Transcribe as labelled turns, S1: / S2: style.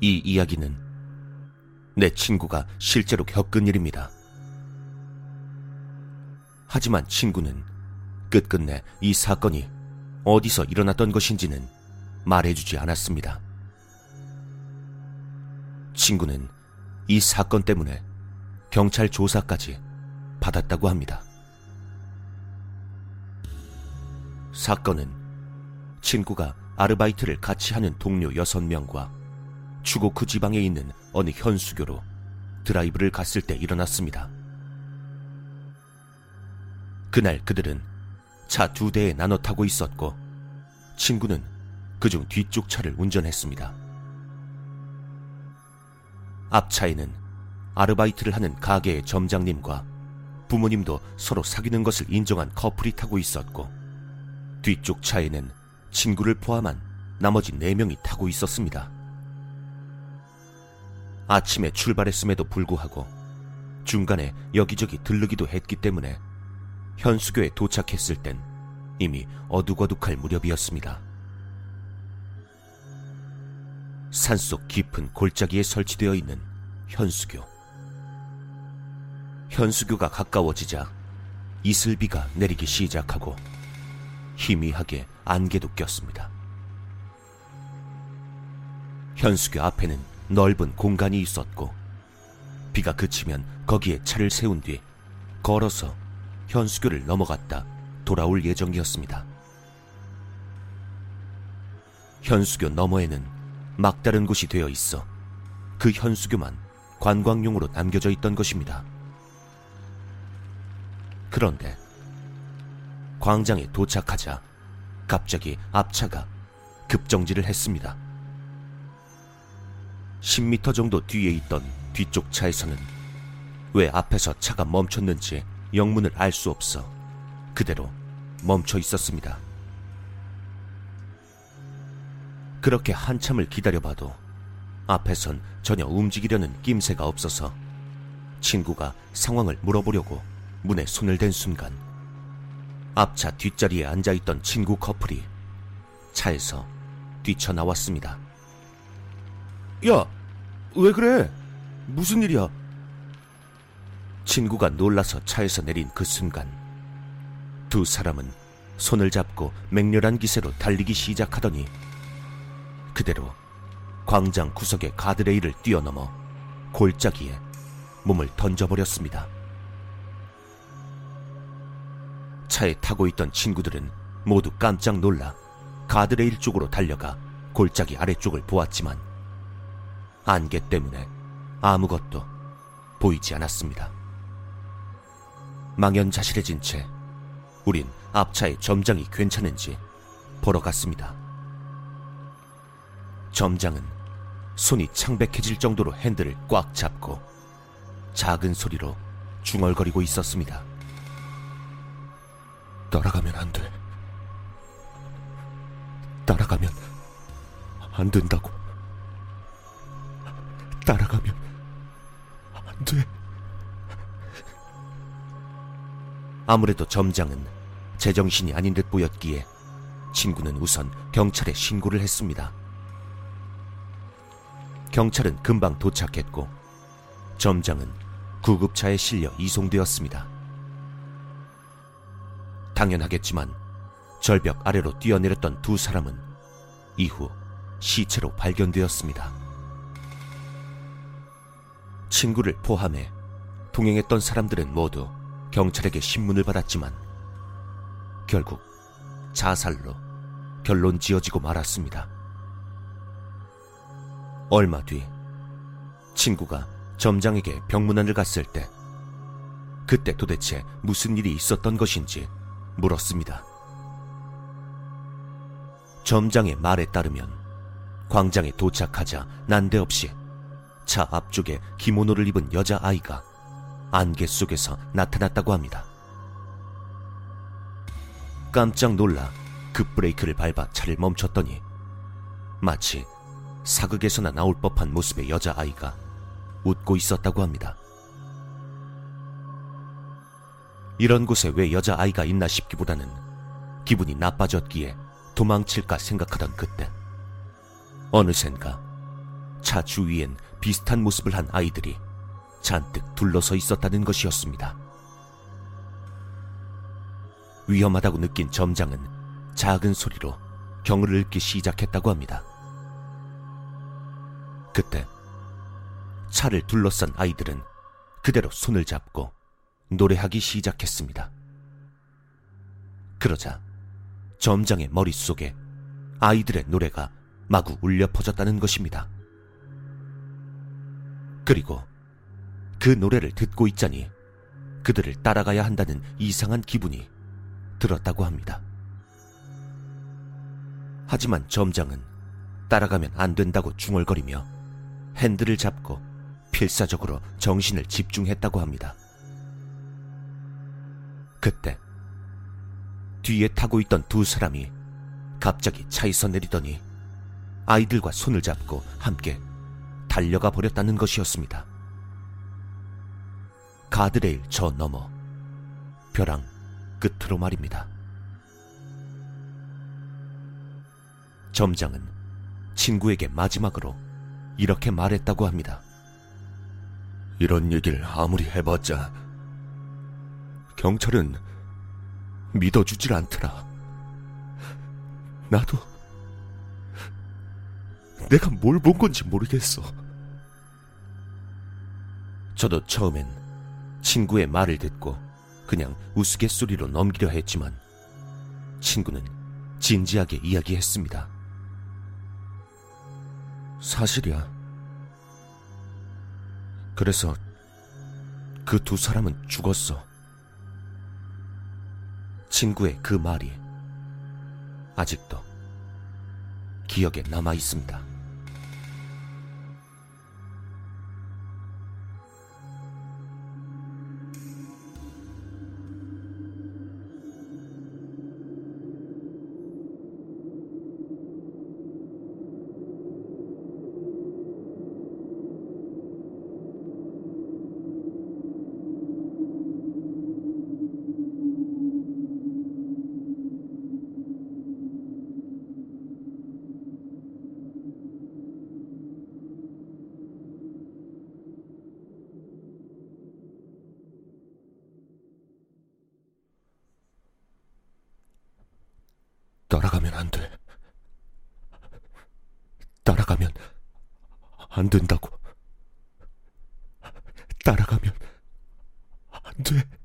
S1: 이 이야기는 내 친구가 실제로 겪은 일입니다. 하지만 친구는 끝끝내 이 사건이 어디서 일어났던 것인지는 말해주지 않았습니다. 친구는 이 사건 때문에 경찰 조사까지 받았다고 합니다. 사건은 친구가 아르바이트를 같이 하는 동료 6명과 추고쿠 지방에 있는 어느 현수교로 드라이브를 갔을 때 일어났습니다. 그날 그들은 차 두 대에 나눠 타고 있었고 친구는 그중 뒤쪽 차를 운전했습니다. 앞차에는 아르바이트를 하는 가게의 점장님과 부모님도 서로 사귀는 것을 인정한 커플이 타고 있었고 뒤쪽 차에는 친구를 포함한 나머지 4명이 타고 있었습니다. 아침에 출발했음에도 불구하고 중간에 여기저기 들르기도 했기 때문에 현수교에 도착했을 땐 이미 어둑어둑할 무렵이었습니다. 산속 깊은 골짜기에 설치되어 있는 현수교. 현수교가 가까워지자 이슬비가 내리기 시작하고 희미하게 안개도 꼈습니다. 현수교 앞에는 넓은 공간이 있었고 비가 그치면 거기에 차를 세운 뒤 걸어서 현수교를 넘어갔다 돌아올 예정이었습니다. 현수교 너머에는 막다른 곳이 되어 있어 그 현수교만 관광용으로 남겨져 있던 것입니다. 그런데 광장에 도착하자 갑자기 앞차가 급정지를 했습니다. 10m 정도 뒤에 있던 뒤쪽 차에서는 왜 앞에서 차가 멈췄는지 영문을 알 수 없어 그대로 멈춰 있었습니다. 그렇게 한참을 기다려봐도 앞에선 전혀 움직이려는 낌새가 없어서 친구가 상황을 물어보려고 문에 손을 댄 순간 앞차 뒷자리에 앉아있던 친구 커플이 차에서 뛰쳐나왔습니다. 야, 왜 그래? 무슨 일이야? 친구가 놀라서 차에서 내린 그 순간 두 사람은 손을 잡고 맹렬한 기세로 달리기 시작하더니 그대로 광장 구석의 가드레일을 뛰어넘어 골짜기에 몸을 던져버렸습니다. 차에 타고 있던 친구들은 모두 깜짝 놀라 가드레일 쪽으로 달려가 골짜기 아래쪽을 보았지만 안개 때문에 아무것도 보이지 않았습니다. 망연자실해진 채 우린 앞차의 점장이 괜찮은지 보러 갔습니다. 점장은 손이 창백해질 정도로 핸들을 꽉 잡고 작은 소리로 중얼거리고 있었습니다. 따라가면 안 돼. 따라가면 안 된다고. 따라가면 안 돼. 아무래도 점장은 제정신이 아닌 듯 보였기에 친구는 우선 경찰에 신고를 했습니다. 경찰은 금방 도착했고 점장은 구급차에 실려 이송되었습니다. 당연하겠지만 절벽 아래로 뛰어내렸던 두 사람은 이후 시체로 발견되었습니다. 친구를 포함해 동행했던 사람들은 모두 경찰에게 신문을 받았지만 결국 자살로 결론 지어지고 말았습니다. 얼마 뒤 친구가 점장에게 병문안을 갔을 때 그때 도대체 무슨 일이 있었던 것인지 물었습니다. 점장의 말에 따르면 광장에 도착하자 난데없이 차 앞쪽에 기모노를 입은 여자아이가 안개 속에서 나타났다고 합니다. 깜짝 놀라 급브레이크를 밟아 차를 멈췄더니 마치 사극에서나 나올 법한 모습의 여자아이가 웃고 있었다고 합니다. 이런 곳에 왜 여자아이가 있나 싶기보다는 기분이 나빠졌기에 도망칠까 생각하던 그때 어느샌가 차 주위엔 비슷한 모습을 한 아이들이 잔뜩 둘러서 있었다는 것이었습니다. 위험하다고 느낀 점장은 작은 소리로 경을 읽기 시작했다고 합니다. 그때 차를 둘러싼 아이들은 그대로 손을 잡고 노래하기 시작했습니다. 그러자 점장의 머릿속에 아이들의 노래가 마구 울려 퍼졌다는 것입니다. 그리고 그 노래를 듣고 있자니 그들을 따라가야 한다는 이상한 기분이 들었다고 합니다. 하지만 점장은 따라가면 안 된다고 중얼거리며 핸들을 잡고 필사적으로 정신을 집중했다고 합니다. 그때 뒤에 타고 있던 두 사람이 갑자기 차에서 내리더니 아이들과 손을 잡고 함께 달려가 버렸다는 것이었습니다. 가드레일 저 너머 벼랑 끝으로 말입니다. 점장은 친구에게 마지막으로 이렇게 말했다고 합니다. 이런 얘기를 아무리 해봤자 경찰은 믿어주질 않더라. 나도 내가 뭘 본 건지 모르겠어. 저도 처음엔 친구의 말을 듣고 그냥 우스갯소리로 넘기려 했지만 친구는 진지하게 이야기했습니다. 사실이야. 그래서 그 두 사람은 죽었어. 친구의 그 말이 아직도 기억에 남아 있습니다. 따라가면 안 돼. 따라가면 안 된다고. 따라가면 안 돼.